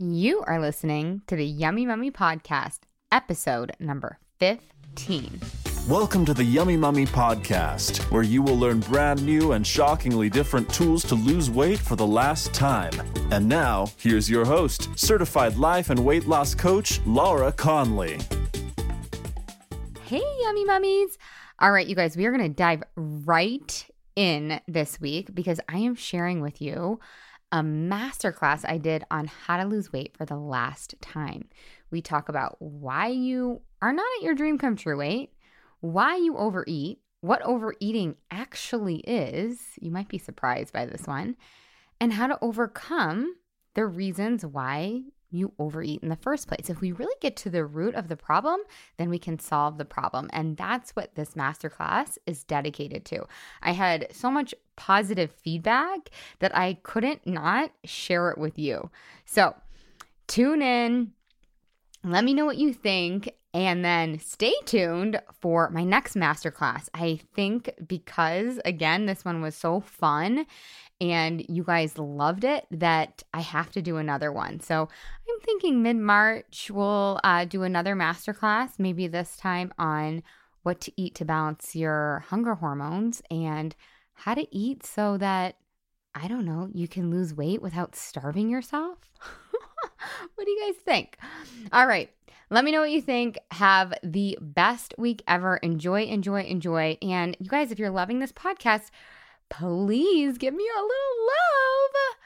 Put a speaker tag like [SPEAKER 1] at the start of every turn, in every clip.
[SPEAKER 1] You are listening to the Yummy Mummy Podcast, episode number 15.
[SPEAKER 2] Welcome to the Yummy Mummy Podcast, where you will learn brand new and shockingly different tools to lose weight for the last time. And now, here's your host, certified life and weight loss coach, Laura Conley.
[SPEAKER 1] Hey, Yummy Mummies. All right, you guys, we are going to dive right in this week because I am sharing with you a masterclass I did on how to lose weight for the last time. We talk about why you are not at your dream come true weight, why you overeat, what overeating actually is. You might be surprised by this one, and how to overcome the reasons why you overeat in the first place. If we really get to the root of the problem, then we can solve the problem. And that's what this masterclass is dedicated to. I had so much positive feedback that I couldn't not share it with you. So tune in. Let me know what you think. And then stay tuned for my next masterclass. I think because, again, this one was so fun and you guys loved it that I have to do another one. So I'm thinking mid March we'll uh, do another masterclass, maybe this time on what to eat to balance your hunger hormones and how to eat so that, I don't know, you can lose weight without starving yourself. what do you guys think? All right. Let me know what you think. Have the best week ever. Enjoy, enjoy, enjoy. And you guys, if you're loving this podcast, please give me a little love.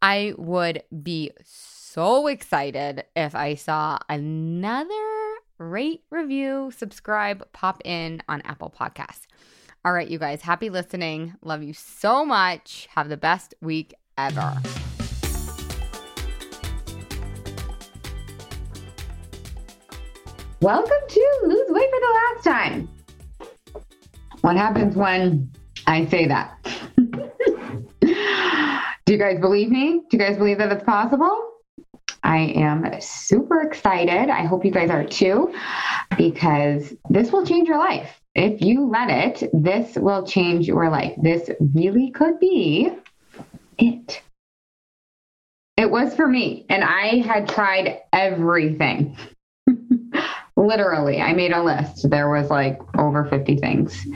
[SPEAKER 1] I would be so excited if I saw another rate, review, subscribe pop in on Apple Podcasts. All right, you guys, happy listening. Love you so much. Have the best week ever. Welcome to Lose Weight for the Last Time. What happens when I say that? Do you guys believe me? Do you guys believe that it's possible? I am super excited. I hope you guys are too, because this will change your life. If you let it, this will change your life. This really could be it. It was for me, and I had tried everything. Literally, I made a list. There was like over 50 things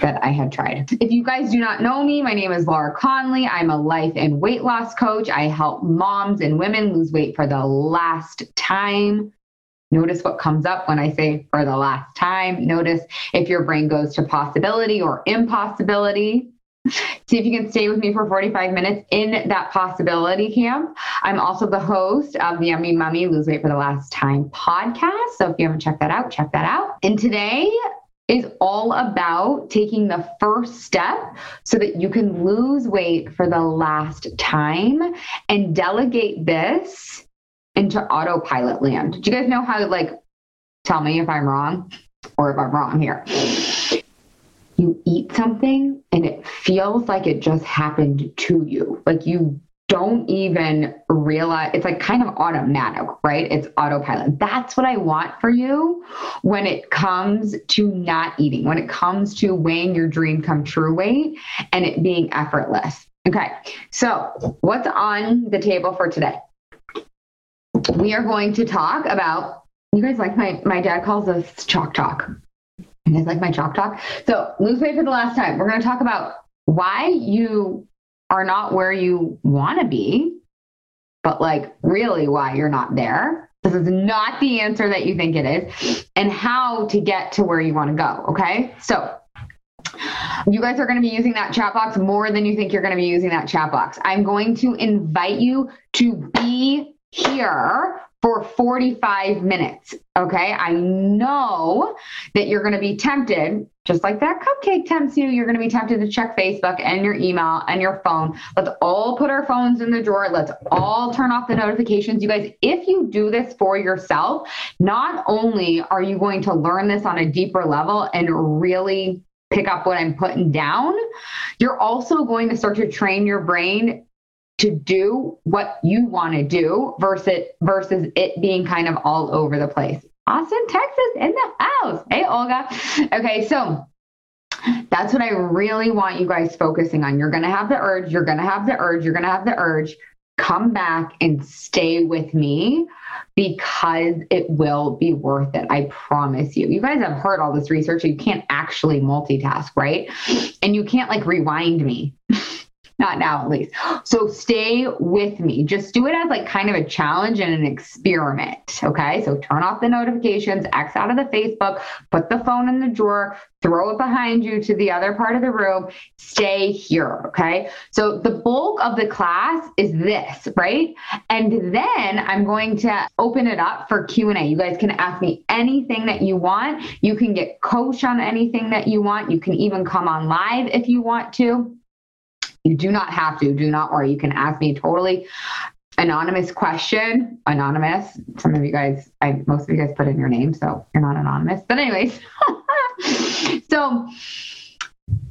[SPEAKER 1] that I had tried. If you guys do not know me, my name is Laura Conley. I'm a life and weight loss coach. I help moms and women lose weight for the last time. Notice what comes up when I say for the last time. Notice if your brain goes to possibility or impossibility. See if you can stay with me for 45 minutes in that possibility camp. I'm also the host of the Yummy Mummy Lose Weight for the Last Time podcast. So if you haven't checked that out, check that out. And today is all about taking the first step so that you can lose weight for the last time and delegate this into autopilot land. Do you guys know how like tell me if I'm wrong or if I'm wrong here? You eat something and it feels like it just happened to you. Like you don't even realize it's like kind of automatic, right? It's autopilot. That's what I want for you when it comes to not eating, when it comes to weighing your dream come true weight and it being effortless. Okay, so what's on the table for today? We are going to talk about, you guys like my, my dad calls this chalk talk. You guys like my chalk talk? So lose weight for the last time. We're going to talk about why you are not where you want to be, but like really why you're not there. This is not the answer that you think it is, and how to get to where you want to go. Okay. So, you guys are going to be using that chat box more than you think you're going to be using that chat box. I'm going to invite you to be here for 45 minutes. Okay. I know that you're going to be tempted, just like that cupcake tempts you. You're going to be tempted to check Facebook and your email and your phone. Let's all put our phones in the drawer. Let's all turn off the notifications. You guys, if you do this for yourself, not only are you going to learn this on a deeper level and really pick up what I'm putting down, you're also going to start to train your brain to do what you want to do versus versus it being kind of all over the place. Austin, Texas in the house. Hey, Olga. Okay, so that's what I really want you guys focusing on. You're going to have the urge, you're going to have the urge, you're going to have the urge. come back and stay with me because it will be worth it. I promise you. You guys have heard all this research. You can't actually multitask, right? And you can't like rewind me. Not now, at least. So stay with me. Just do it as like kind of a challenge and an experiment. Okay. So turn off the notifications, X out of the Facebook, put the phone in the drawer, throw it behind you to the other part of the room. Stay here. Okay. So the bulk of the class is this, right? And then I'm going to open it up for Q&A. You guys can ask me anything that you want. You can get coached on anything that you want. You can even come on live if you want to. You do not have to. Do not worry. You can ask me totally anonymous question. Anonymous. Some of you guys, I most of you guys put in your name, so you're not anonymous. But anyways, so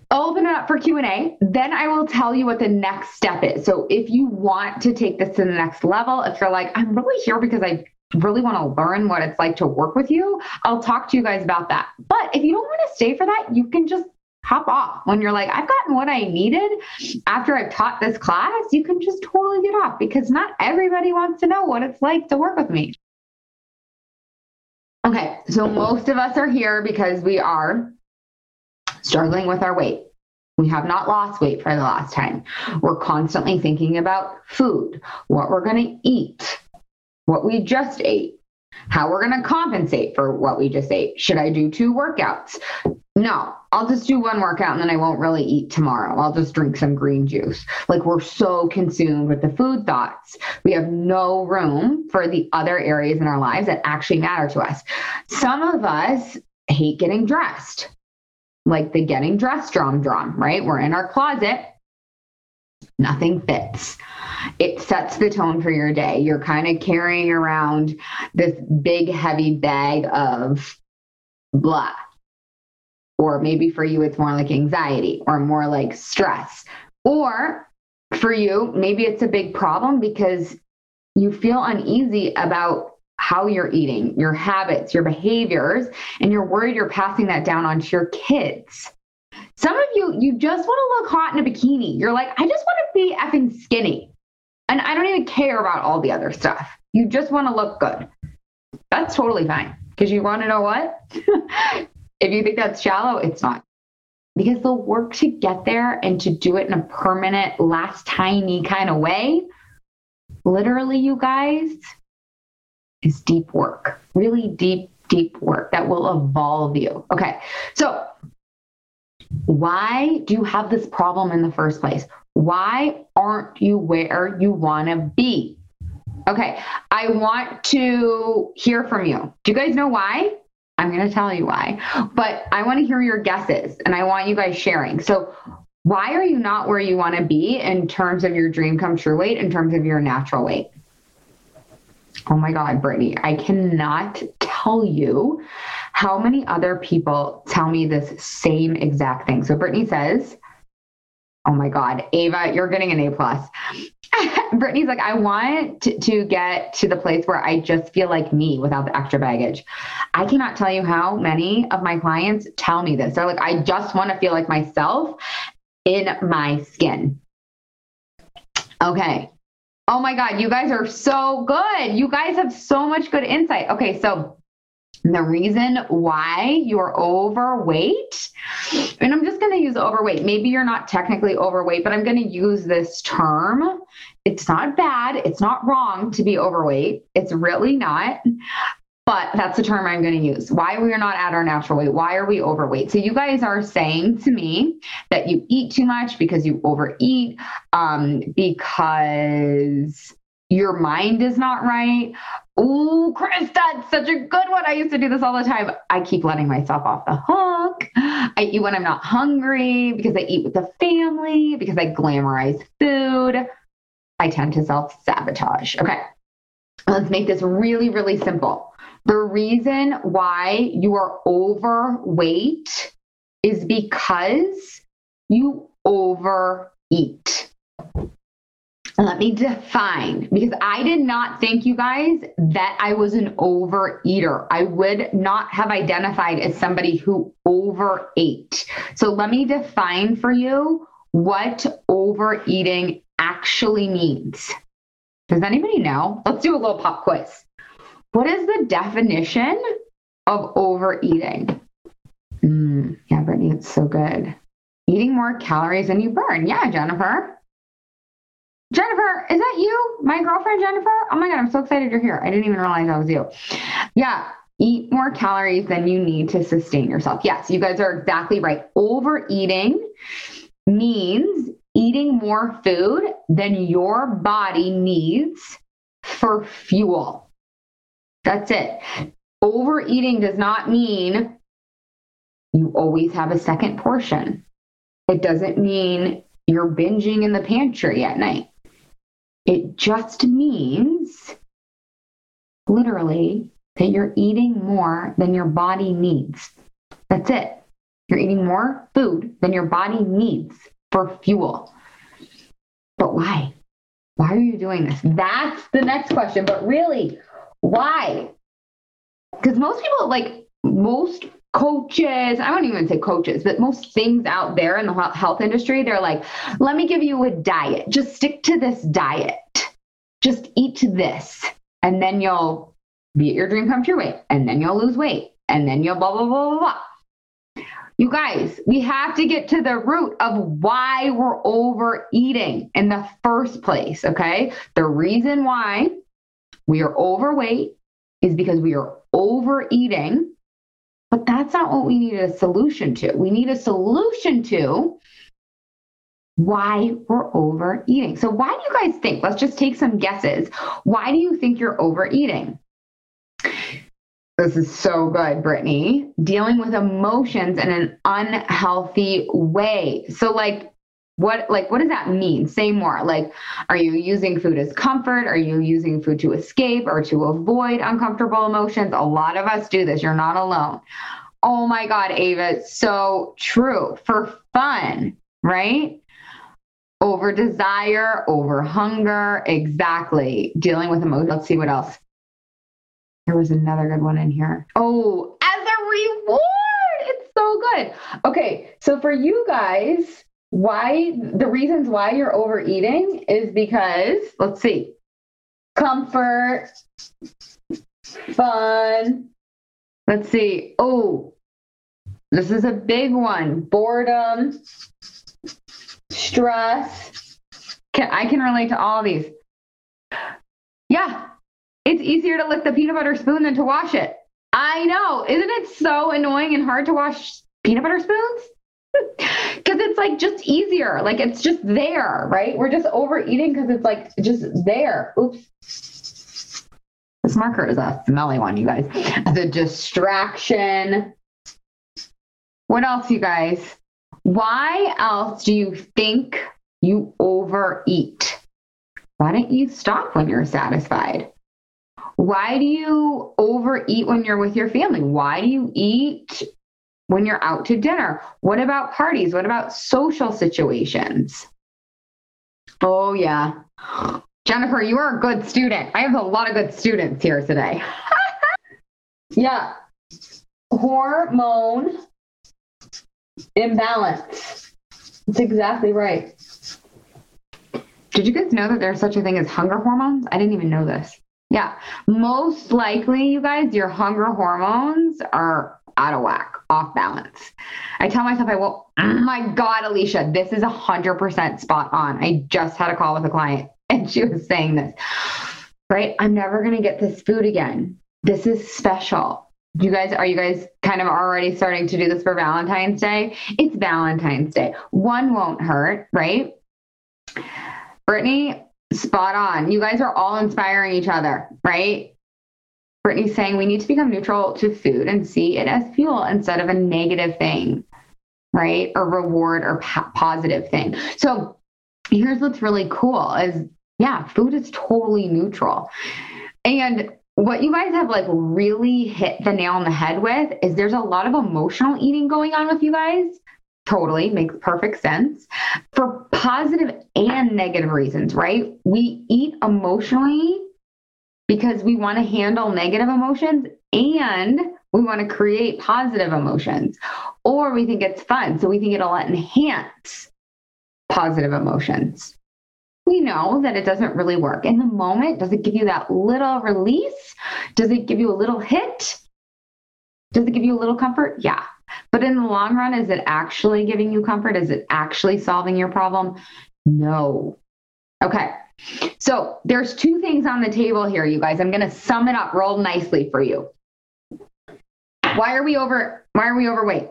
[SPEAKER 1] I'll open it up for Q&A. Then I will tell you what the next step is. So if you want to take this to the next level, if you're like, I'm really here because I really want to learn what it's like to work with you, I'll talk to you guys about that. But if you don't want to stay for that, you can just hop off. When you're like, I've gotten what I needed after I've taught this class, you can just totally get off because not everybody wants to know what it's like to work with me. Okay, so most of us are here because we are struggling with our weight. We have not lost weight for the last time. We're constantly thinking about food, what we're going to eat, what we just ate, how we're going to compensate for what we just ate. Should I do two workouts? No, I'll just do one workout and then I won't really eat tomorrow. I'll just drink some green juice. Like we're so consumed with the food thoughts. We have no room for the other areas in our lives that actually matter to us. Some of us hate getting dressed, like the getting dressed drum drum, right? We're in our closet, nothing fits. It sets the tone for your day. You're kind of carrying around this big, heavy bag of blah or maybe for you, it's more like anxiety or more like stress. Or for you, maybe it's a big problem because you feel uneasy about how you're eating, your habits, your behaviors, and you're worried you're passing that down onto your kids. Some of you, you just want to look hot in a bikini. You're like, I just want to be effing skinny. And I don't even care about all the other stuff. You just want to look good. That's totally fine. Because you want to know what? If you think that's shallow, it's not. Because the work to get there and to do it in a permanent, last tiny kind of way, literally, you guys, is deep work. Really deep, deep work that will evolve you. Okay. So, why do you have this problem in the first place? Why aren't you where you want to be? Okay, I want to hear from you. Do you guys know why? I'm going to tell you why. But I want to hear your guesses and I want you guys sharing. So, why are you not where you want to be in terms of your dream come true weight, in terms of your natural weight? Oh my God, Brittany, I cannot tell you how many other people tell me this same exact thing. So, Brittany says, Oh my God, Ava, you're getting an A plus. Brittany's like, I want to, to, get to the place where I just feel like me without the extra baggage. I cannot tell you how many of my clients tell me this. They're like, I just want to feel like myself in my skin. Okay. Oh my God, you guys are so good. You guys have so much good insight. Okay, so the reason why you're overweight, and I'm just going to use overweight. Maybe you're not technically overweight, but I'm going to use this term. It's not bad. It's not wrong to be overweight. It's really not. But that's the term I'm going to use. Why we are not at our natural weight? Why are we overweight? So you guys are saying to me that you eat too much because you overeat, um, because your mind is not right. Oh, Chris, that's such a good one. I used to do this all the time. I keep letting myself off the hook. I eat when I'm not hungry because I eat with the family, because I glamorize food. I tend to self sabotage. Okay, let's make this really, really simple. The reason why you are overweight is because you overeat. Let me define because I did not think, you guys, that I was an overeater. I would not have identified as somebody who overate. So let me define for you what overeating actually means. Does anybody know? Let's do a little pop quiz. What is the definition of overeating? Mm, yeah, Brittany, it's so good. Eating more calories than you burn. Yeah, Jennifer. Jennifer, is that you? My girlfriend, Jennifer? Oh my God, I'm so excited you're here. I didn't even realize that was you. Yeah, eat more calories than you need to sustain yourself. Yes, you guys are exactly right. Overeating means eating more food than your body needs for fuel. That's it. Overeating does not mean you always have a second portion. It doesn't mean you're binging in the pantry at night. It just means literally that you're eating more than your body needs. That's it. You're eating more food than your body needs for fuel. But why? Why are you doing this? That's the next question. But really, why? Because most people, like most coaches, I won't even say coaches, but most things out there in the health industry, they're like, let me give you a diet. Just stick to this diet. Just eat this. And then you'll be at your dream come true weight. And then you'll lose weight. And then you'll blah, blah, blah, blah, blah. You guys, we have to get to the root of why we're overeating in the first place. Okay. The reason why we are overweight is because we are overeating, but that's not what we need a solution to. We need a solution to why we're overeating. So, why do you guys think? Let's just take some guesses. Why do you think you're overeating? This is so good, Brittany. Dealing with emotions in an unhealthy way. So, like, what like what does that mean? Say more. Like, are you using food as comfort? Are you using food to escape or to avoid uncomfortable emotions? A lot of us do this. You're not alone. Oh my God, Ava, so true. For fun, right? Over desire, over hunger, exactly. Dealing with emotions. Let's see what else. There was another good one in here. Oh, as a reward. It's so good. Okay, so for you guys, why the reasons why you're overeating is because let's see. Comfort, fun. Let's see. Oh, this is a big one. Boredom, stress. Can, I can relate to all these. Yeah, it's easier to lick the peanut butter spoon than to wash it. I know. Isn't it so annoying and hard to wash peanut butter spoons? Because it's like just easier. Like it's just there, right? We're just overeating because it's like just there. Oops. This marker is a smelly one, you guys. The distraction. What else, you guys? Why else do you think you overeat? Why don't you stop when you're satisfied? Why do you overeat when you're with your family? Why do you eat when you're out to dinner? What about parties? What about social situations? Oh, yeah. Jennifer, you are a good student. I have a lot of good students here today. yeah. Hormone imbalance. That's exactly right. Did you guys know that there's such a thing as hunger hormones? I didn't even know this. Yeah. Most likely, you guys, your hunger hormones are out of whack, off balance. I tell myself, I will, oh my God, Alicia, this is 100% spot on. I just had a call with a client and she was saying this, right? I'm never going to get this food again. This is special. You guys, are you guys kind of already starting to do this for Valentine's Day? It's Valentine's Day. One won't hurt, right? Brittany, Spot on. You guys are all inspiring each other, right? Brittany's saying we need to become neutral to food and see it as fuel instead of a negative thing, right? Or reward or po- positive thing. So here's what's really cool is yeah, food is totally neutral. And what you guys have like really hit the nail on the head with is there's a lot of emotional eating going on with you guys Totally makes perfect sense. For positive and negative reasons, right? We eat emotionally because we want to handle negative emotions and we want to create positive emotions, or we think it's fun. So we think it'll enhance positive emotions. we know that it doesn't really work. In the moment, does it give you that little release? Does it give you a little hit? Does it give you a little comfort? Yeah. But in the long run, is it actually giving you comfort? Is it actually solving your problem? No. Okay. So there's two things on the table here, you guys. I'm going to sum it up real nicely for you. Why are we over why are we overweight?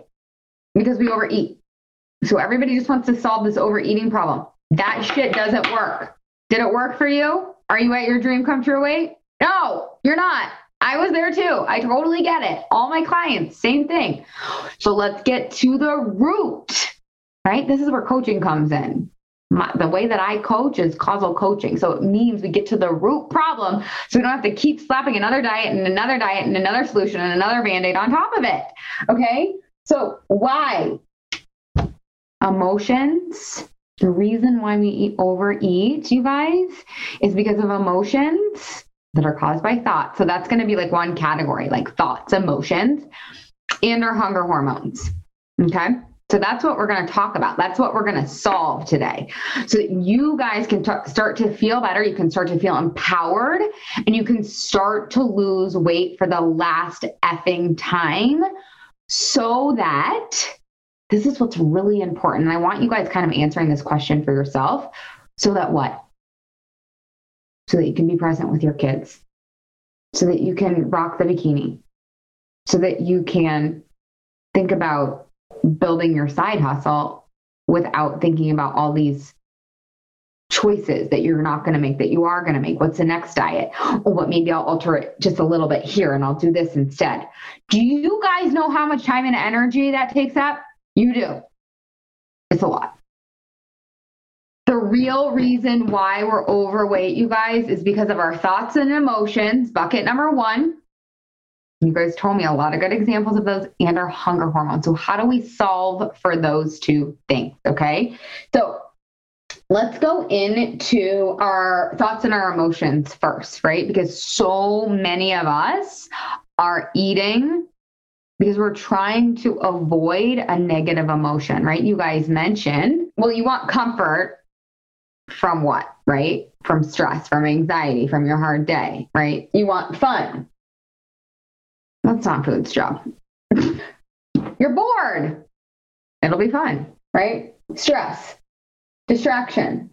[SPEAKER 1] Because we overeat. So everybody just wants to solve this overeating problem. That shit doesn't work. Did it work for you? Are you at your dream come true weight? No, you're not. I was there too. I totally get it. All my clients, same thing. So let's get to the root, right? This is where coaching comes in. My, the way that I coach is causal coaching. So it means we get to the root problem so we don't have to keep slapping another diet and another diet and another solution and another band aid on top of it. Okay. So why? Emotions the reason why we eat, overeat, you guys, is because of emotions that are caused by thoughts. So that's going to be like one category, like thoughts, emotions, and our hunger hormones. Okay. So that's what we're going to talk about. That's what we're going to solve today. So that you guys can t- start to feel better. You can start to feel empowered and you can start to lose weight for the last effing time so that this is what's really important. And I want you guys kind of answering this question for yourself so that what? So that you can be present with your kids, so that you can rock the bikini, so that you can think about building your side hustle without thinking about all these choices that you're not going to make that you are going to make what's the next diet or what maybe i'll alter it just a little bit here and i'll do this instead do you guys know how much time and energy that takes up you do. It's a lot. The real reason why we're overweight, you guys, is because of our thoughts and emotions. Bucket number one. You guys told me a lot of good examples of those and our hunger hormone. So, how do we solve for those two things? Okay. So, let's go into our thoughts and our emotions first, right? Because so many of us are eating because we're trying to avoid a negative emotion, right? You guys mentioned, well, you want comfort from what, right? From stress, from anxiety, from your hard day, right? You want fun. That's not food's job. You're bored. It'll be fine, right? Stress, distraction.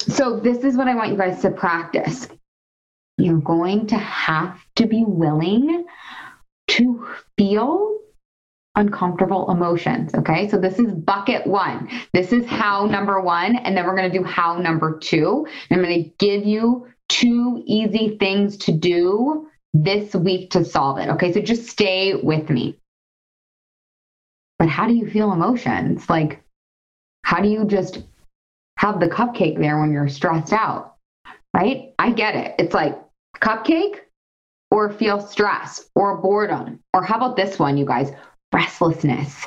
[SPEAKER 1] So, this is what I want you guys to practice. You're going to have to be willing to feel uncomfortable emotions. Okay. So this is bucket one. This is how number one. And then we're going to do how number two. I'm going to give you two easy things to do this week to solve it. Okay. So just stay with me. But how do you feel emotions? Like, how do you just have the cupcake there when you're stressed out? Right? I get it. It's like cupcake, or feel stress or boredom. Or how about this one, you guys? Restlessness.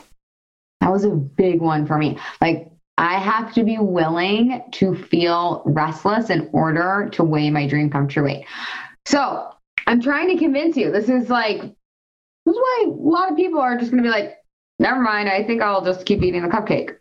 [SPEAKER 1] That was a big one for me. Like, I have to be willing to feel restless in order to weigh my dream come true weight. So I'm trying to convince you. This is like, this is why a lot of people are just to be like, never mind. I think I'll just keep eating the cupcake.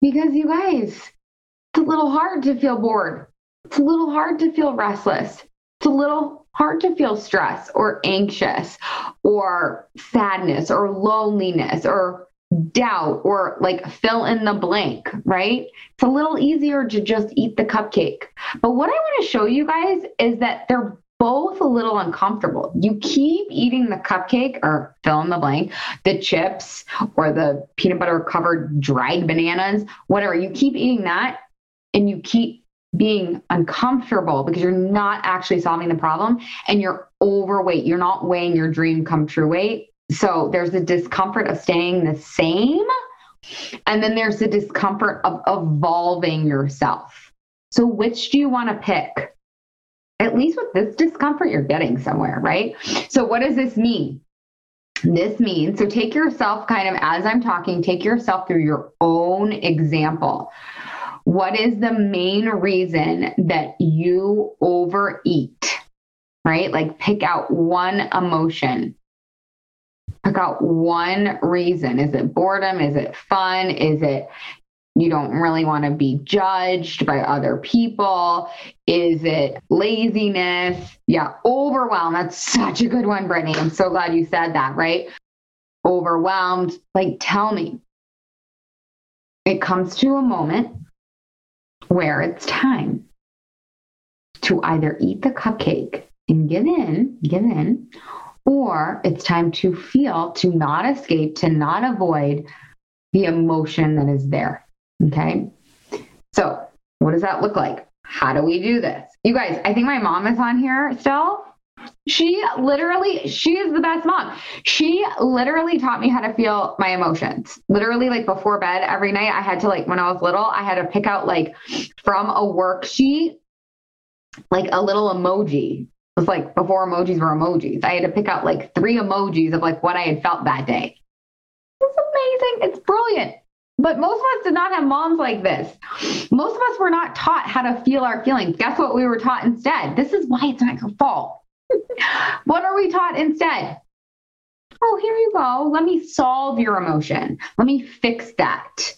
[SPEAKER 1] because you guys, it's a little hard to feel bored. It's a little hard to feel restless. It's a little hard to feel stress or anxious or sadness or loneliness or doubt or like fill in the blank, right? It's a little easier to just eat the cupcake. But what I want to show you guys is that they're both a little uncomfortable. You keep eating the cupcake or fill in the blank, the chips or the peanut butter covered dried bananas, whatever. You keep eating that and you keep being uncomfortable because you're not actually solving the problem and you're overweight. You're not weighing your dream come true weight. So there's the discomfort of staying the same. And then there's the discomfort of evolving yourself. So which do you want to pick? At least with this discomfort, you're getting somewhere, right? So what does this mean? This means, so take yourself kind of as I'm talking, take yourself through your own example. What is the main reason that you overeat? Right? Like pick out one emotion. Pick out one reason. Is it boredom? Is it fun? Is it you don't really want to be judged by other people? Is it laziness? Yeah, overwhelmed. That's such a good one, Brittany. I'm so glad you said that, right? Overwhelmed. Like, tell me. It comes to a moment where it's time to either eat the cupcake and give in, give in, or it's time to feel, to not escape, to not avoid the emotion that is there. Okay. So, what does that look like? How do we do this? You guys, I think my mom is on here still. She literally, she is the best mom. She literally taught me how to feel my emotions. Literally, like before bed every night, I had to, like, when I was little, I had to pick out, like, from a worksheet, like a little emoji. It was like before emojis were emojis. I had to pick out like three emojis of like what I had felt that day. It's amazing. It's brilliant. But most of us did not have moms like this. Most of us were not taught how to feel our feelings. Guess what we were taught instead? This is why it's not your fault. what are we taught instead? Oh, here you go. Let me solve your emotion. Let me fix that.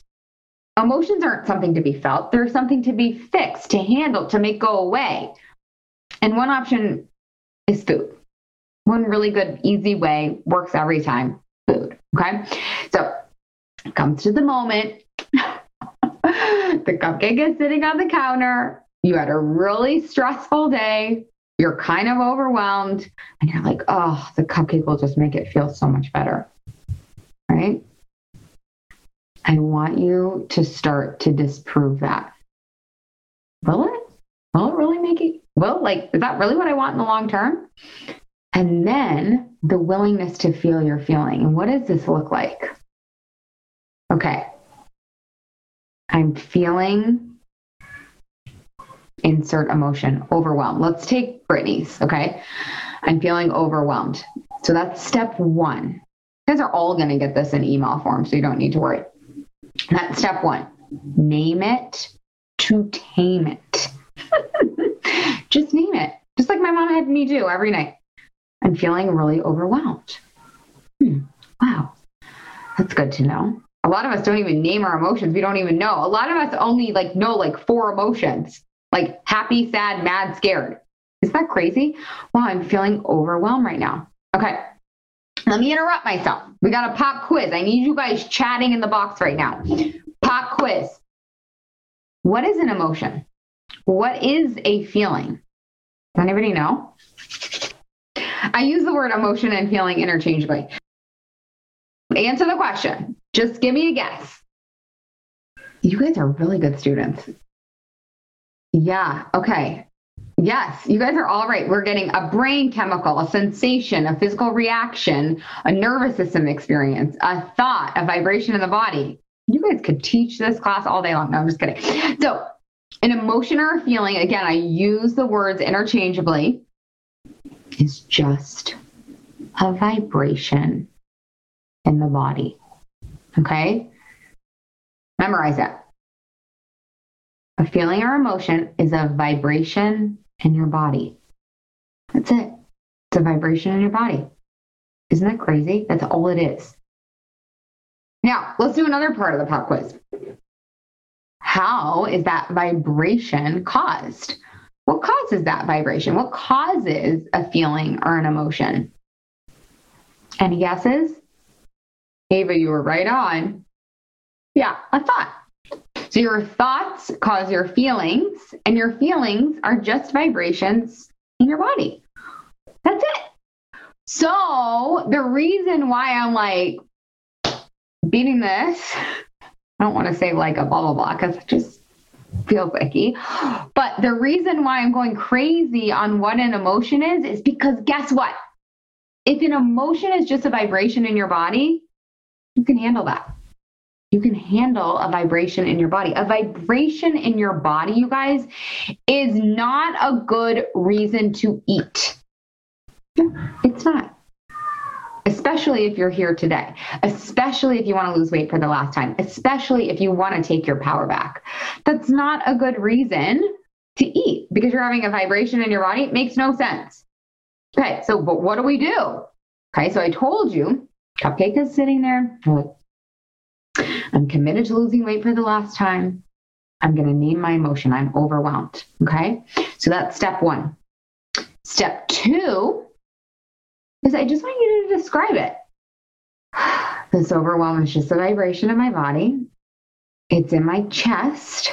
[SPEAKER 1] Emotions aren't something to be felt, they're something to be fixed, to handle, to make go away. And one option is food. One really good, easy way works every time food. Okay. So comes to the moment. the cupcake is sitting on the counter. You had a really stressful day. You're kind of overwhelmed, and you're like, oh, the cupcake will just make it feel so much better. Right? I want you to start to disprove that. Will it? Will it really make it? Will, like, is that really what I want in the long term? And then the willingness to feel your feeling. And what does this look like? Okay. I'm feeling insert emotion, overwhelmed. Let's take Brittany's, okay? I'm feeling overwhelmed. So that's step one. You guys are all going to get this in email form, so you don't need to worry. That's step one. Name it to tame it. Just name it. Just like my mom had me do every night. I'm feeling really overwhelmed. Hmm. Wow. That's good to know a lot of us don't even name our emotions. We don't even know. A lot of us only like know like four emotions, like happy, sad, mad, scared. Isn't that crazy? Wow, I'm feeling overwhelmed right now. Okay. Let me interrupt myself. We got a pop quiz. I need you guys chatting in the box right now. Pop quiz. What is an emotion? What is a feeling? Does anybody know? I use the word emotion and feeling interchangeably. Answer the question. Just give me a guess. You guys are really good students. Yeah, okay. Yes, you guys are all right. We're getting a brain chemical, a sensation, a physical reaction, a nervous system experience, a thought, a vibration in the body. You guys could teach this class all day long. No, I'm just kidding. So, an emotion or a feeling, again, I use the words interchangeably, is just a vibration in the body. Okay? Memorize that. A feeling or emotion is a vibration in your body. That's it. It's a vibration in your body. Isn't that crazy? That's all it is. Now, let's do another part of the pop quiz. How is that vibration caused? What causes that vibration? What causes a feeling or an emotion? Any guesses? Ava, you were right on. Yeah, a thought. So your thoughts cause your feelings, and your feelings are just vibrations in your body. That's it. So the reason why I'm like beating this, I don't want to say like a blah blah blah because it just feels icky. But the reason why I'm going crazy on what an emotion is is because guess what? If an emotion is just a vibration in your body, you can handle that. You can handle a vibration in your body. A vibration in your body, you guys, is not a good reason to eat. It's not. Especially if you're here today, especially if you want to lose weight for the last time, especially if you want to take your power back. That's not a good reason to eat because you're having a vibration in your body. It makes no sense. Okay, so but what do we do? Okay, so I told you Cupcake is sitting there. I'm committed to losing weight for the last time. I'm going to name my emotion. I'm overwhelmed. Okay. So that's step one. Step two is I just want you to describe it. This overwhelm is just a vibration in my body. It's in my chest.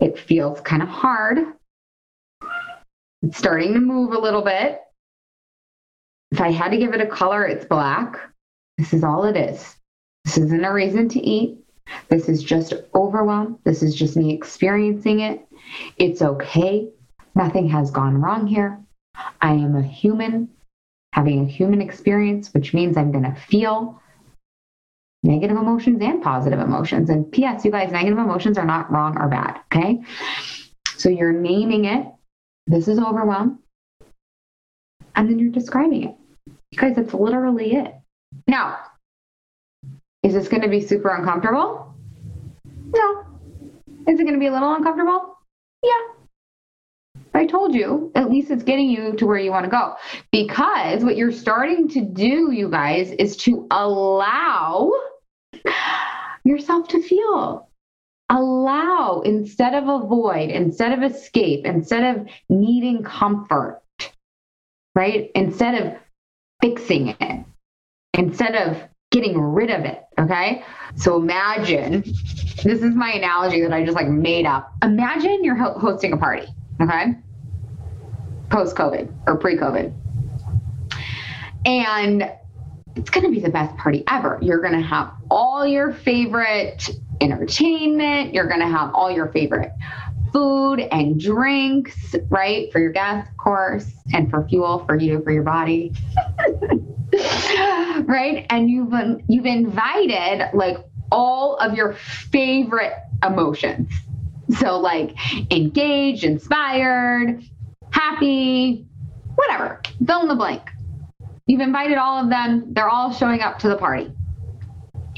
[SPEAKER 1] It feels kind of hard. It's starting to move a little bit. If I had to give it a color, it's black. This is all it is. This isn't a reason to eat. This is just overwhelm. This is just me experiencing it. It's okay. Nothing has gone wrong here. I am a human having a human experience, which means I'm going to feel negative emotions and positive emotions. And P.S., you guys, negative emotions are not wrong or bad. Okay. So you're naming it. This is overwhelm. And then you're describing it. You guys, that's literally it. Now, is this going to be super uncomfortable? No. Is it going to be a little uncomfortable? Yeah. I told you, at least it's getting you to where you want to go. Because what you're starting to do, you guys, is to allow yourself to feel. Allow instead of avoid, instead of escape, instead of needing comfort, right? Instead of fixing it, instead of getting rid of it. Okay. So imagine this is my analogy that I just like made up. Imagine you're ho- hosting a party. Okay. Post COVID or pre COVID. And it's going to be the best party ever. You're going to have all your favorite entertainment. You're going to have all your favorite food and drinks, right? For your guests, of course, and for fuel for you, for your body. right? And you've you've invited like all of your favorite emotions. So like engaged, inspired, happy, whatever. Fill in the blank. You've invited all of them. They're all showing up to the party.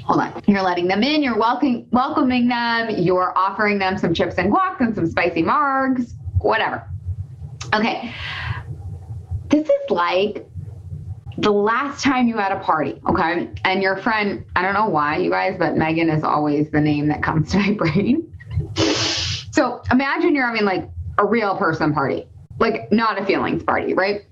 [SPEAKER 1] Hold on. You're letting them in. You're welcoming welcoming them. You're offering them some chips and guac and some spicy margs, whatever. Okay. This is like the last time you had a party, okay? And your friend, I don't know why, you guys, but Megan is always the name that comes to my brain. so imagine you're having like a real person party, like not a feelings party, right?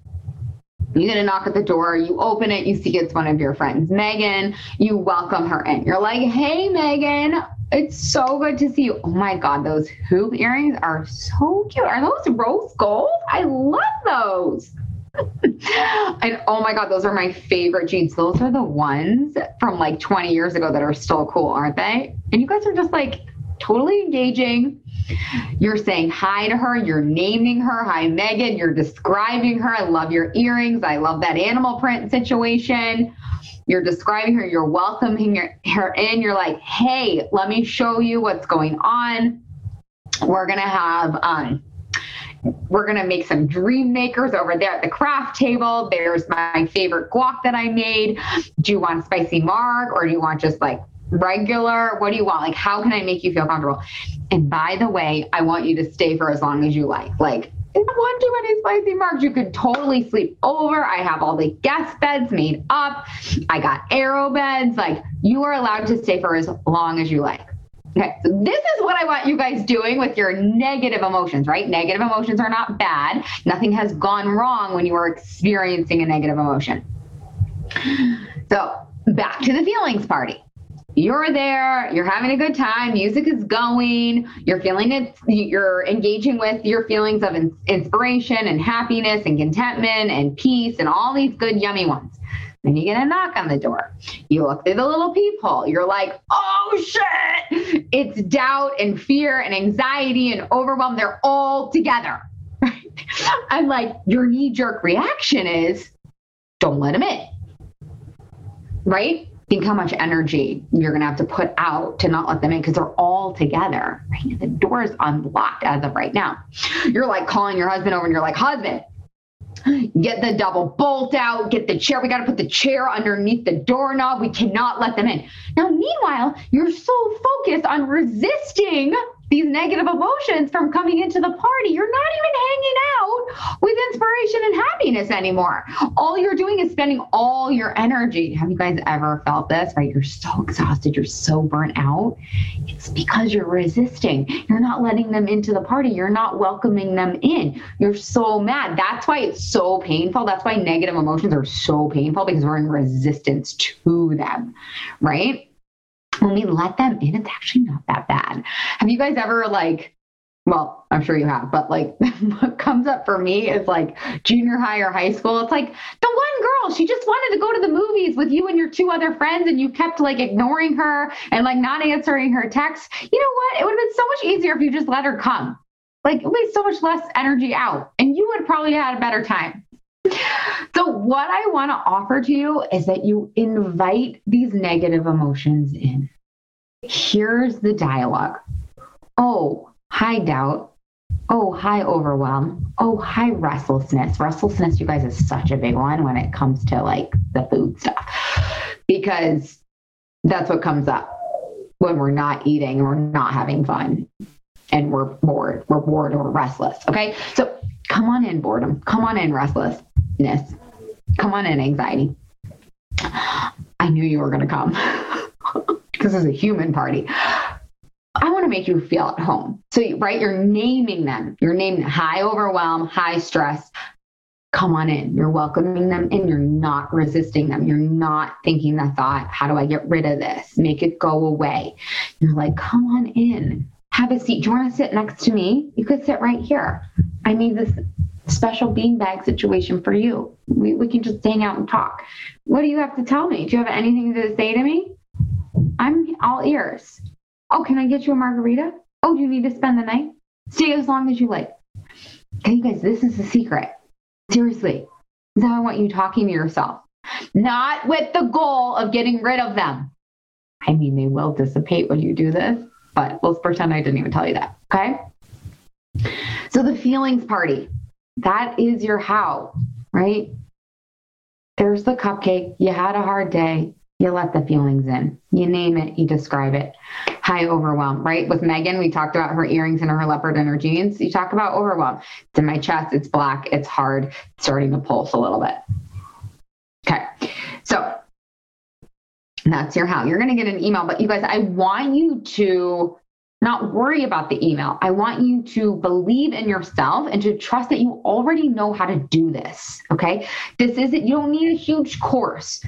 [SPEAKER 1] You get a knock at the door, you open it, you see it's one of your friends, Megan. You welcome her in. You're like, hey, Megan, it's so good to see you. Oh my God, those hoop earrings are so cute. Are those rose gold? I love those. and oh my God, those are my favorite jeans. Those are the ones from like 20 years ago that are still cool, aren't they? And you guys are just like totally engaging. You're saying hi to her. You're naming her. Hi, Megan. You're describing her. I love your earrings. I love that animal print situation. You're describing her. You're welcoming her in. You're like, hey, let me show you what's going on. We're going to have, um, we're going to make some dream makers over there at the craft table. There's my favorite guac that I made. Do you want spicy marg or do you want just like regular? What do you want? Like, how can I make you feel comfortable? And by the way, I want you to stay for as long as you like. Like, want too many spicy margs, you could totally sleep over. I have all the guest beds made up. I got arrow beds. Like, you are allowed to stay for as long as you like. Okay, so this is what I want you guys doing with your negative emotions, right? Negative emotions are not bad. Nothing has gone wrong when you are experiencing a negative emotion. So, back to the feelings party. You're there, you're having a good time, music is going, you're feeling it, you're engaging with your feelings of inspiration and happiness and contentment and peace and all these good, yummy ones. Then you get a knock on the door. You look through the little peephole. You're like, oh shit. It's doubt and fear and anxiety and overwhelm. They're all together. I'm like, your knee jerk reaction is don't let them in. Right? Think how much energy you're going to have to put out to not let them in because they're all together. Right? The door is unlocked as of right now. You're like calling your husband over and you're like, husband, Get the double bolt out, get the chair. We got to put the chair underneath the doorknob. We cannot let them in. Now, meanwhile, you're so focused on resisting these negative emotions from coming into the party. You're not even hanging out with inspiration and happiness anymore. All you're doing is spending all your energy. Have you guys ever felt this? Right? You're so exhausted, you're so burnt out. It's because you're resisting. You're not letting them into the party. You're not welcoming them in. You're so mad. That's why it's so painful. That's why negative emotions are so painful because we're in resistance to them, right? When we let them in, it's actually not that bad. Have you guys ever like, well, I'm sure you have, but like what comes up for me is like junior high or high school. It's like the one girl, she just wanted to go to the movies with you and your two other friends, and you kept like ignoring her and like not answering her texts. You know what? It would have been so much easier if you just let her come. Like it would be so much less energy out, and you would probably have had a better time. So, what I want to offer to you is that you invite these negative emotions in. Here's the dialogue Oh, hi, doubt. Oh, hi, overwhelm. Oh, hi, restlessness. Restlessness, you guys, is such a big one when it comes to like the food stuff because that's what comes up when we're not eating we're not having fun and we're bored. We're bored or restless. Okay. So come on in, boredom. Come on in, restless. Come on in, anxiety. I knew you were going to come. this is a human party. I want to make you feel at home. So, right, you're naming them. You're naming high overwhelm, high stress. Come on in. You're welcoming them and You're not resisting them. You're not thinking the thought, how do I get rid of this? Make it go away. You're like, come on in. Have a seat. Do you want to sit next to me? You could sit right here. I need this special beanbag situation for you. We, we can just hang out and talk. What do you have to tell me? Do you have anything to say to me? I'm all ears. Oh, can I get you a margarita? Oh, do you need to spend the night? Stay as long as you like. Okay, you guys, this is the secret. Seriously. Now I want you talking to yourself. Not with the goal of getting rid of them. I mean, they will dissipate when you do this, but let's pretend I didn't even tell you that. Okay? So the feelings party. That is your how, right? There's the cupcake. You had a hard day. You let the feelings in. You name it, you describe it. High overwhelm, right? With Megan, we talked about her earrings and her leopard and her jeans. You talk about overwhelm. It's in my chest, it's black, it's hard, it's starting to pulse a little bit. Okay, so that's your how. You're going to get an email, but you guys, I want you to not worry about the email. I want you to believe in yourself and to trust that you already know how to do this. Okay. This isn't, you don't need a huge course.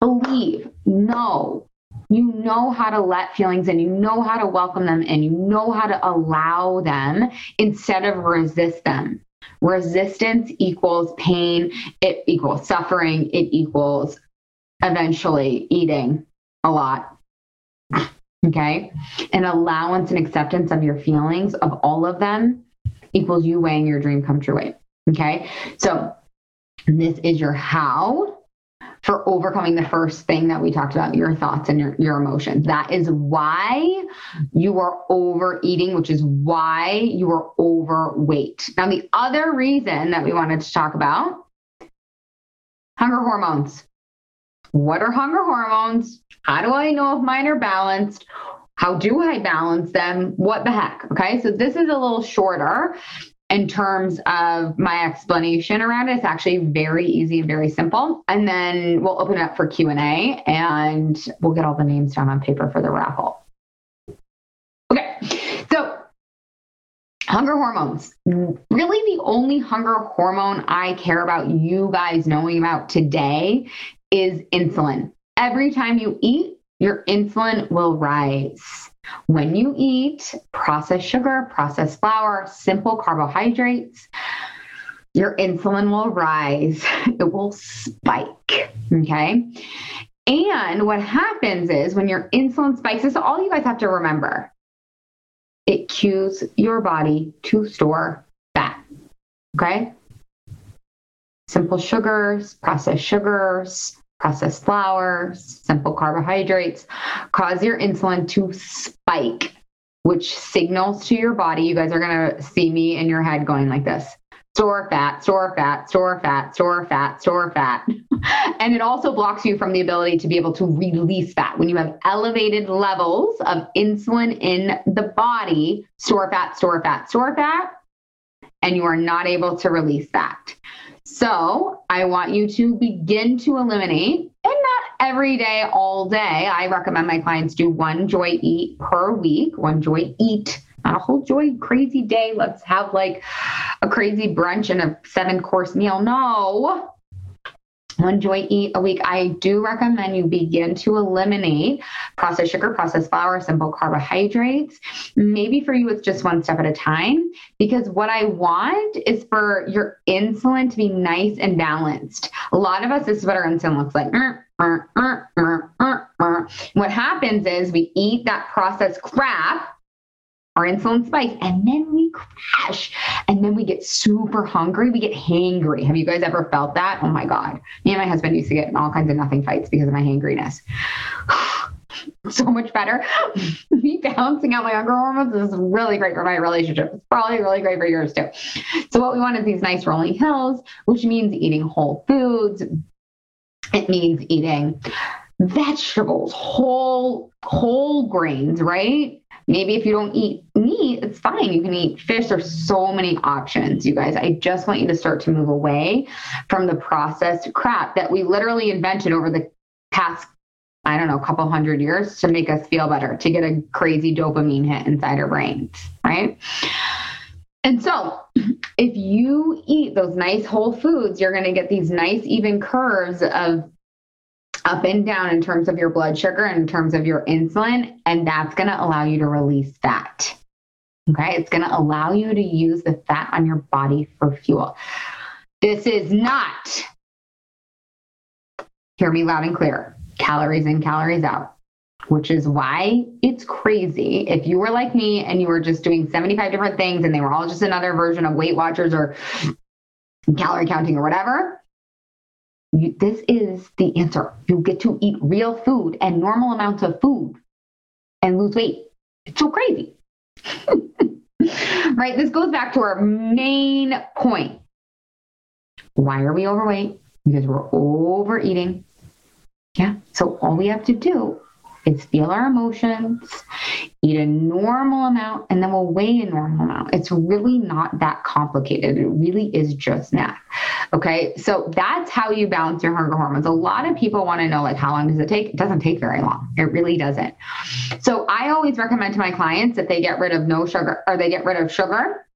[SPEAKER 1] Believe, know, you know how to let feelings in, you know how to welcome them in, you know how to allow them instead of resist them. Resistance equals pain, it equals suffering, it equals eventually eating a lot Okay. And allowance and acceptance of your feelings, of all of them, equals you weighing your dream come true weight. Okay. So this is your how for overcoming the first thing that we talked about your thoughts and your, your emotions. That is why you are overeating, which is why you are overweight. Now, the other reason that we wanted to talk about hunger hormones. What are hunger hormones? How do I know if mine are balanced? How do I balance them? What the heck? Okay, so this is a little shorter in terms of my explanation around it. It's actually very easy, very simple. And then we'll open it up for Q&A and we'll get all the names down on paper for the raffle. Okay, so hunger hormones. Really the only hunger hormone I care about you guys knowing about today is insulin. Every time you eat, your insulin will rise. When you eat processed sugar, processed flour, simple carbohydrates, your insulin will rise. It will spike. Okay. And what happens is when your insulin spikes, this is all you guys have to remember. It cues your body to store fat. Okay. Simple sugars, processed sugars, processed flour, simple carbohydrates cause your insulin to spike, which signals to your body. You guys are going to see me in your head going like this store fat, store fat, store fat, store fat, store fat. and it also blocks you from the ability to be able to release fat. When you have elevated levels of insulin in the body, store fat, store fat, store fat, and you are not able to release that. So I want you to begin to eliminate, and not every day, all day. I recommend my clients do one joy eat per week, one joy eat, not a whole joy crazy day. Let's have like a crazy brunch and a seven course meal. No, one joy eat a week, I do recommend you begin to eliminate processed sugar, processed flour, simple carbohydrates. Maybe for you, it's just one step at a time because what I want is for your insulin to be nice and balanced. A lot of us, this is what our insulin looks like. Mm, mm, mm, what happens is we eat that processed crap our insulin spikes and then we crash and then we get super hungry. We get hangry. Have you guys ever felt that? Oh my god. Me and my husband used to get in all kinds of nothing fights because of my hangriness. So much better. Me balancing out my hunger hormones is really great for my relationship. It's probably really great for yours too. So what we want is these nice rolling hills which means eating whole foods. It means eating vegetables whole whole grains right Maybe if you don't eat meat, it's fine. You can eat fish. There's so many options, you guys. I just want you to start to move away from the processed crap that we literally invented over the past, I don't know, a couple hundred years to make us feel better, to get a crazy dopamine hit inside our brains, right? And so, if you eat those nice whole foods, you're going to get these nice even curves of up and down in terms of your blood sugar and in terms of your insulin, and that's going to allow you to release fat. Okay, it's going to allow you to use the fat on your body for fuel. This is not, hear me loud and clear, calories in, calories out, which is why it's crazy. If you were like me and you were just doing 75 different things and they were all just another version of Weight Watchers or calorie counting or whatever, you, this is the answer. You get to eat real food and normal amounts of food and lose weight. It's so crazy. right? This goes back to our main point. Why are we overweight? Because we're overeating. Yeah. So all we have to do is feel our emotions, eat a normal amount, and then we'll weigh a normal amount. It's really not that complicated. It really is just math. Okay. So that's how you balance your hunger hormones. A lot of people want to know, like, how long does it take? It doesn't take very long. It really doesn't. So I always recommend to my clients that they get rid of no sugar or they get rid of sugar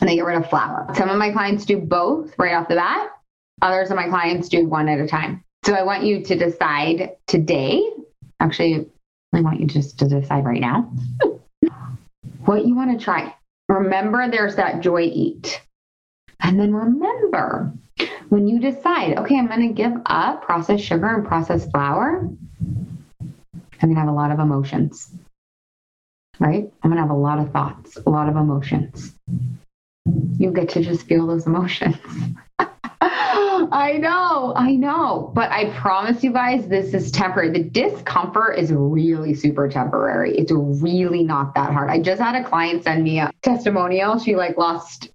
[SPEAKER 1] and they get rid of flour. Some of my clients do both right off the bat. Others of my clients do one at a time. So I want you to decide today actually, I want you just to decide right now what you want to try. Remember, there's that joy eat. And then remember, when you decide, okay, I'm going to give up processed sugar and processed flour, I'm going to have a lot of emotions, right? I'm going to have a lot of thoughts, a lot of emotions. You get to just feel those emotions. I know, I know. But I promise you guys, this is temporary. The discomfort is really super temporary. It's really not that hard. I just had a client send me a testimonial. She like lost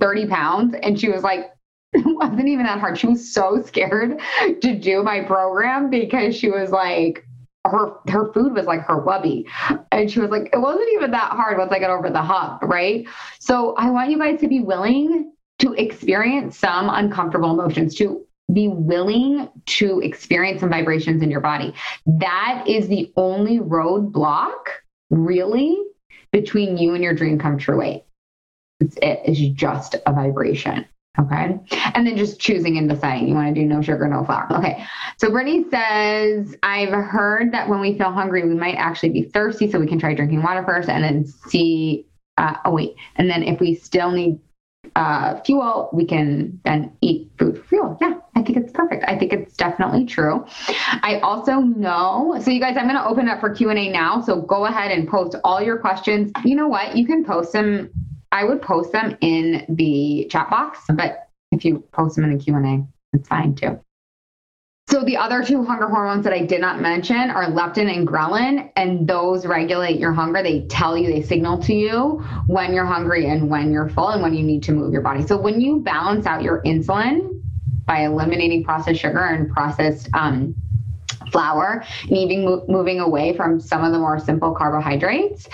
[SPEAKER 1] 30 pounds and she was like, it wasn't even that hard. She was so scared to do my program because she was like, her her food was like her wubby. And she was like, it wasn't even that hard once I got over the hump, right? So I want you guys to be willing to experience some uncomfortable emotions, to be willing to experience some vibrations in your body. That is the only roadblock, really, between you and your dream come true weight. It's, it is just a vibration. Okay. And then just choosing and deciding you want to do no sugar, no flour. Okay. So Brittany says, I've heard that when we feel hungry, we might actually be thirsty. So we can try drinking water first and then see. Uh, oh, wait. And then if we still need uh, fuel, we can then eat food for fuel. Yeah, I think it's perfect. I think it's definitely true. I also know, so you guys, I'm going to open up for Q&A now. So go ahead and post all your questions. You know what? You can post them. I would post them in the chat box, but if you post them in the Q&A, it's fine too. So the other two hunger hormones that I did not mention are leptin and ghrelin, and those regulate your hunger. They tell you, they signal to you when you're hungry and when you're full and when you need to move your body. So when you balance out your insulin, by eliminating processed sugar and processed um, flour and even mo- moving away from some of the more simple carbohydrates,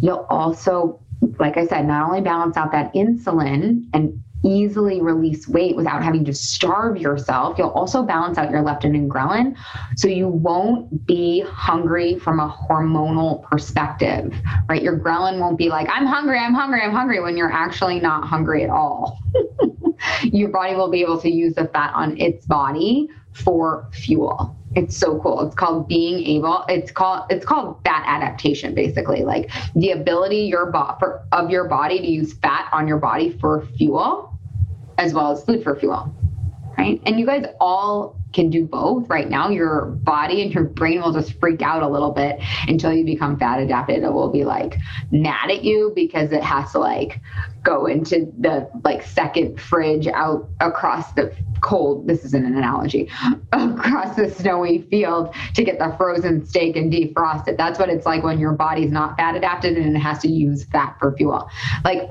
[SPEAKER 1] you'll also, like I said, not only balance out that insulin and easily release weight without having to starve yourself. You'll also balance out your leptin and ghrelin. So you won't be hungry from a hormonal perspective, right? Your ghrelin won't be like, I'm hungry, I'm hungry, I'm hungry, when you're actually not hungry at all. your body will be able to use the fat on its body for fuel. It's so cool. It's called being able. It's called it's called fat adaptation, basically, like the ability your bo- for, of your body to use fat on your body for fuel as well as food for fuel. Right. And you guys all can do both right now. Your body and your brain will just freak out a little bit until you become fat adapted. It will be like mad at you because it has to like go into the like second fridge out across the cold. This isn't an analogy across the snowy field to get the frozen steak and defrost it. That's what it's like when your body's not fat adapted and it has to use fat for fuel. Like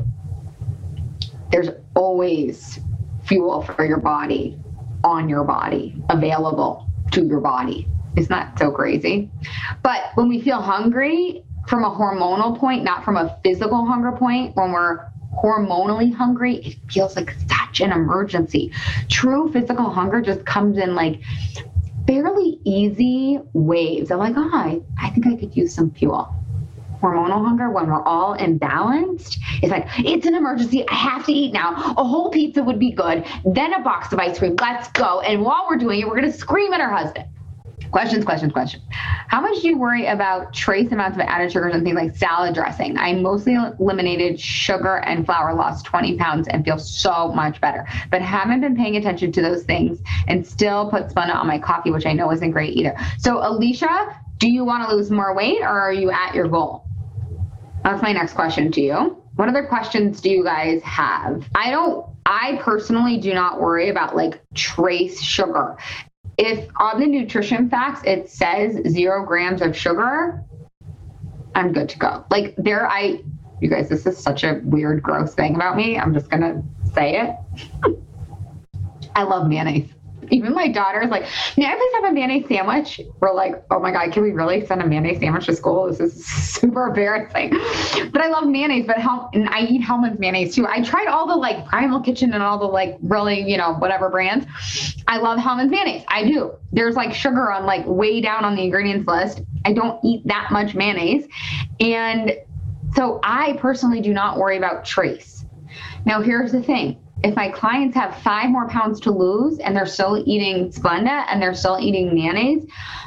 [SPEAKER 1] there's always fuel for your body on your body available to your body. It's not so crazy. But when we feel hungry from a hormonal point, not from a physical hunger point, when we're hormonally hungry, it feels like such an emergency. True physical hunger just comes in like fairly easy waves. I'm like, oh, I, I think I could use some fuel hormonal hunger when we're all imbalanced it's like it's an emergency i have to eat now. A whole pizza would be good. Then a box of ice cream. Let's go. And while we're doing it we're going to scream at our husband. Questions questions questions. How much do you worry about trace amounts of added sugars and things like salad dressing? I mostly eliminated sugar and flour lost 20 pounds and feel so much better. But haven't been paying attention to those things and still put splenda on my coffee which i know isn't great either. So alicia do you want to lose more weight or are you at your goal that's my next question to you. What other questions do you guys have? I don't, I personally do not worry about like trace sugar. If on the nutrition facts it says zero grams of sugar, I'm good to go. Like there, I, you guys, this is such a weird, gross thing about me. I'm just going to say it. I love mayonnaise even my daughter's like, may I please have a mayonnaise sandwich? We're like, oh my God, can we really send a mayonnaise sandwich to school? This is super embarrassing. But I love mayonnaise, but Hel- and I eat Hellmann's mayonnaise too. I tried all the like Primal Kitchen and all the like really, you know, whatever brands. I love Hellmann's mayonnaise. I do. There's like sugar on like way down on the ingredients list. I don't eat that much mayonnaise. And so I personally do not worry about trace. Now, here's the thing if my clients have five more pounds to lose and they're still eating Splenda and they're still eating mayonnaise,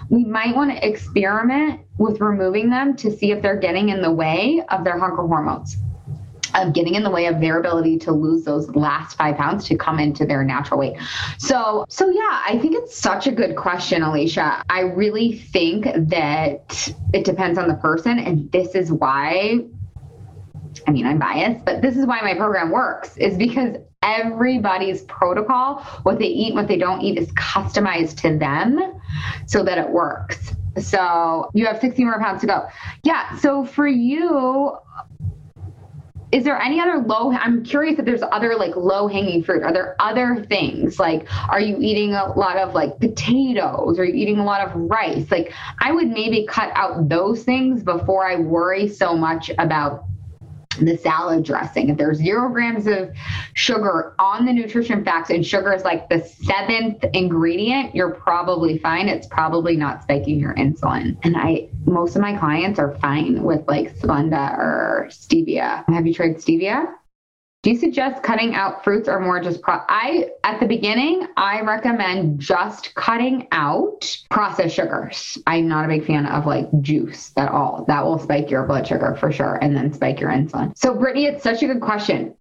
[SPEAKER 1] we might want to experiment with removing them to see if they're getting in the way of their hunger hormones of getting in the way of their ability to lose those last five pounds to come into their natural weight. So, so yeah, I think it's such a good question, Alicia. I really think that it depends on the person, and this is why. I mean, I'm biased, but this is why my program works is because everybody's protocol, what they eat, what they don't eat, is customized to them so that it works. So you have 60 more pounds to go. Yeah. So for you, is there any other low i'm curious if there's other like low hanging fruit are there other things like are you eating a lot of like potatoes are you eating a lot of rice like i would maybe cut out those things before i worry so much about the salad dressing. If there's zero grams of sugar on the nutrition facts and sugar is like the seventh ingredient, you're probably fine. It's probably not spiking your insulin. And I, most of my clients are fine with like Splenda or stevia. Have you tried stevia? Do you suggest cutting out fruits or more just pro- I at the beginning I recommend just cutting out processed sugars. I'm not a big fan of like juice at all. That will spike your blood sugar for sure and then spike your insulin. So Brittany, it's such a good question.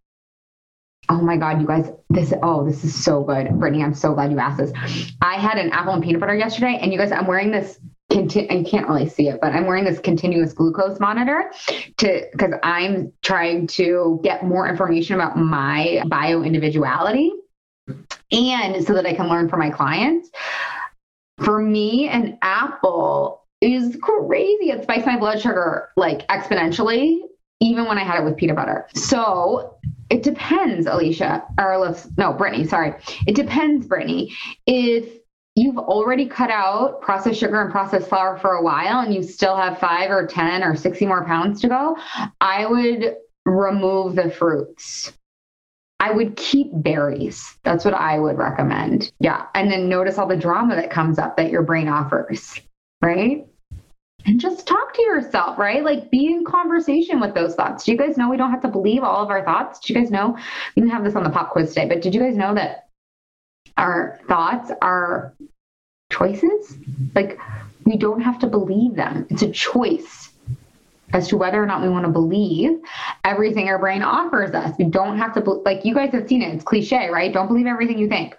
[SPEAKER 1] Oh my God, you guys, this, oh, this is so good. Brittany, I'm so glad you asked this. I had an apple and peanut butter yesterday, and you guys, I'm wearing this conti- I can't really see it, but I'm wearing this continuous glucose monitor to because I'm trying to get more information about my bio individuality and so that I can learn from my clients. For me, an apple is crazy. It spikes my blood sugar like exponentially, even when I had it with peanut butter. So it depends, Alicia, or no, Brittany, sorry. It depends, Brittany. If you've already cut out processed sugar and processed flour for a while and you still have five or 10 or 60 more pounds to go, I would remove the fruits. I would keep berries. That's what I would recommend. Yeah. And then notice all the drama that comes up that your brain offers, right? And just talk to yourself, right? Like be in conversation with those thoughts. Do you guys know we don't have to believe all of our thoughts? Do you guys know? We didn't have this on the pop quiz today, but did you guys know that our thoughts are choices? Like we don't have to believe them. It's a choice as to whether or not we want to believe everything our brain offers us. We don't have to, like you guys have seen it. It's cliche, right? Don't believe everything you think.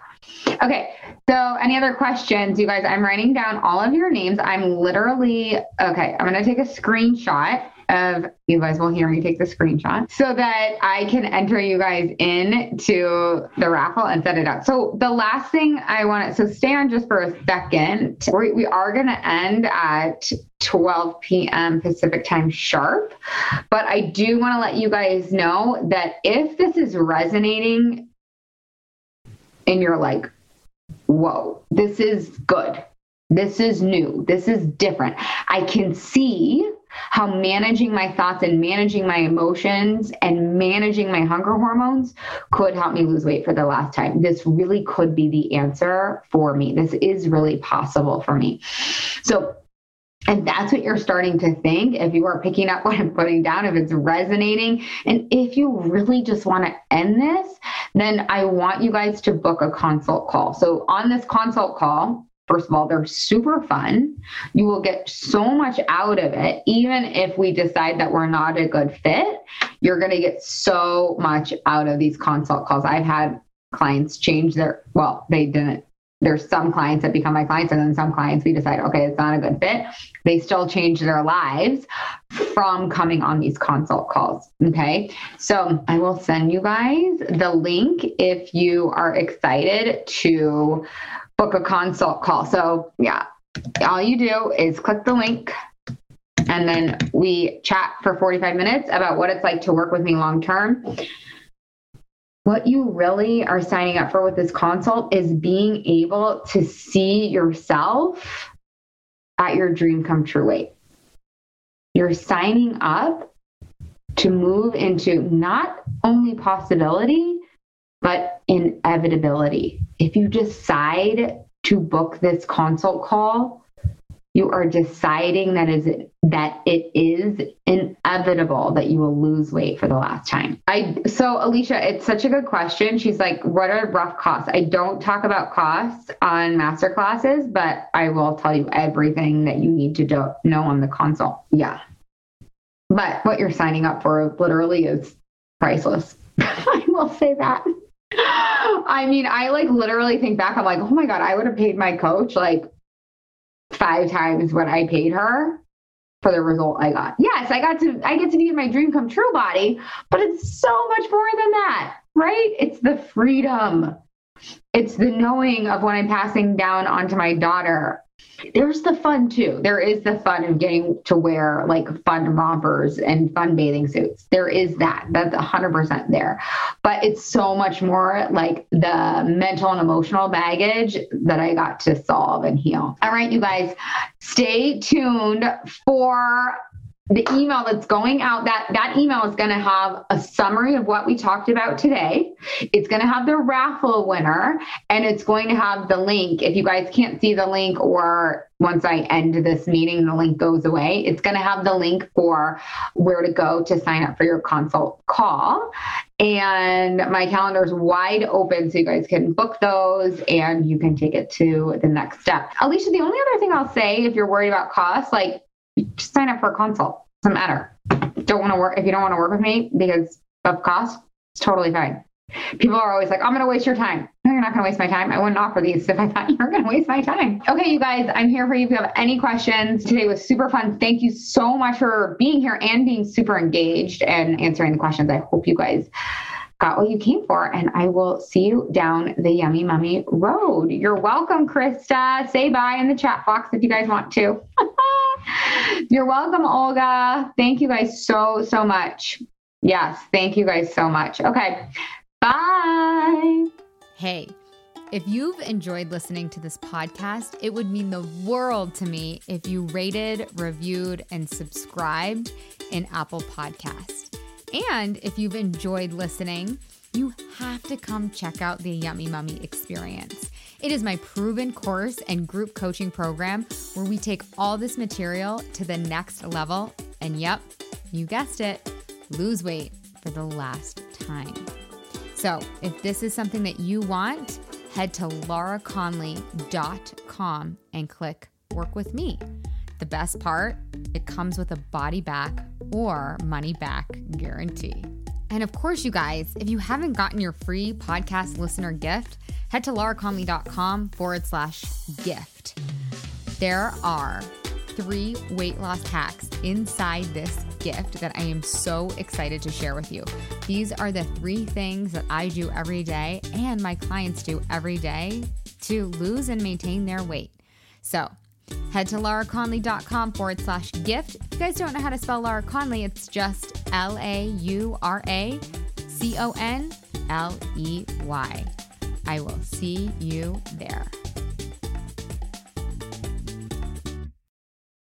[SPEAKER 1] Okay, so any other questions, you guys? I'm writing down all of your names. I'm literally, okay, I'm going to take a screenshot of you guys will hear me take the screenshot so that I can enter you guys in to the raffle and set it up. So the last thing I want to, so stay on just for a second. We, we are going to end at 12 p.m. Pacific time sharp, but I do want to let you guys know that if this is resonating and you're like, whoa, this is good. This is new. This is different. I can see how managing my thoughts and managing my emotions and managing my hunger hormones could help me lose weight for the last time. This really could be the answer for me. This is really possible for me. So, and that's what you're starting to think if you are picking up what I'm putting down, if it's resonating. And if you really just want to end this, then I want you guys to book a consult call. So on this consult call, First of all, they're super fun. You will get so much out of it. Even if we decide that we're not a good fit, you're going to get so much out of these consult calls. I've had clients change their, well, they didn't. There's some clients that become my clients, and then some clients we decide, okay, it's not a good fit. They still change their lives from coming on these consult calls. Okay. So I will send you guys the link if you are excited to book a consult call. So, yeah, all you do is click the link and then we chat for 45 minutes about what it's like to work with me long term. What you really are signing up for with this consult is being able to see yourself at your dream come true weight. You're signing up to move into not only possibility, but inevitability. If you decide to book this consult call, you are deciding that is that it is inevitable that you will lose weight for the last time. I so Alicia, it's such a good question. She's like, what are rough costs? I don't talk about costs on master classes, but I will tell you everything that you need to do, know on the consult. Yeah. But what you're signing up for literally is priceless. I will say that. I mean, I like literally think back, I'm like, oh my God, I would have paid my coach like five times what I paid her for the result I got. Yes, I got to I get to be in my dream come true body, but it's so much more than that, right? It's the freedom. It's the knowing of what I'm passing down onto my daughter there's the fun too. There is the fun of getting to wear like fun rompers and fun bathing suits. There is that. That's 100% there. But it's so much more like the mental and emotional baggage that I got to solve and heal. All right, you guys, stay tuned for the email that's going out that that email is going to have a summary of what we talked about today. It's going to have the raffle winner and it's going to have the link. If you guys can't see the link or once i end this meeting the link goes away it's going to have the link for where to go to sign up for your consult call. And my calendar is wide open so you guys can book those and you can take it to the next step. Alicia the only other thing i'll say if you're worried about cost like just sign up for a consult. Doesn't matter. Don't want to work if you don't want to work with me because of cost. It's totally fine. People are always like, I'm going to waste your time. No, you're not going to waste my time. I wouldn't offer these if I thought you were going to waste my time. Okay, you guys, I'm here for you if you have any questions. Today was super fun. Thank you so much for being here and being super engaged and answering the questions. I hope you guys got what you came for, and I will see you down the Yummy Mummy Road. You're welcome, Krista. Say bye in the chat box if you guys want to. You're welcome, Olga. Thank you guys so, so much.
[SPEAKER 3] Yes. Thank you guys so much. Okay. Bye.
[SPEAKER 1] Hey, if you've enjoyed listening to this podcast, it would mean the world to me if you rated, reviewed, and subscribed in Apple Podcast. And if you've enjoyed listening, you have to come check out the Yummy Mummy experience. It is my proven course and group coaching program where we take all this material to the next level. And yep, you guessed it, lose weight for the last time. So if this is something that you want, head to lauraconley.com and click work with me. The best part, it comes with a body back or money back guarantee. And of course, you guys, if you haven't gotten your free podcast listener gift, head to lauraconley.com forward slash gift. There are three weight loss hacks inside this gift that I am so excited to share with you. These are the three things that I do every day and my clients do every day to lose and maintain their weight. So, Head to lauraconley.com forward slash gift. If you guys don't know how to spell Laura Conley, it's just L A U R A C O N L E Y. I will see you there.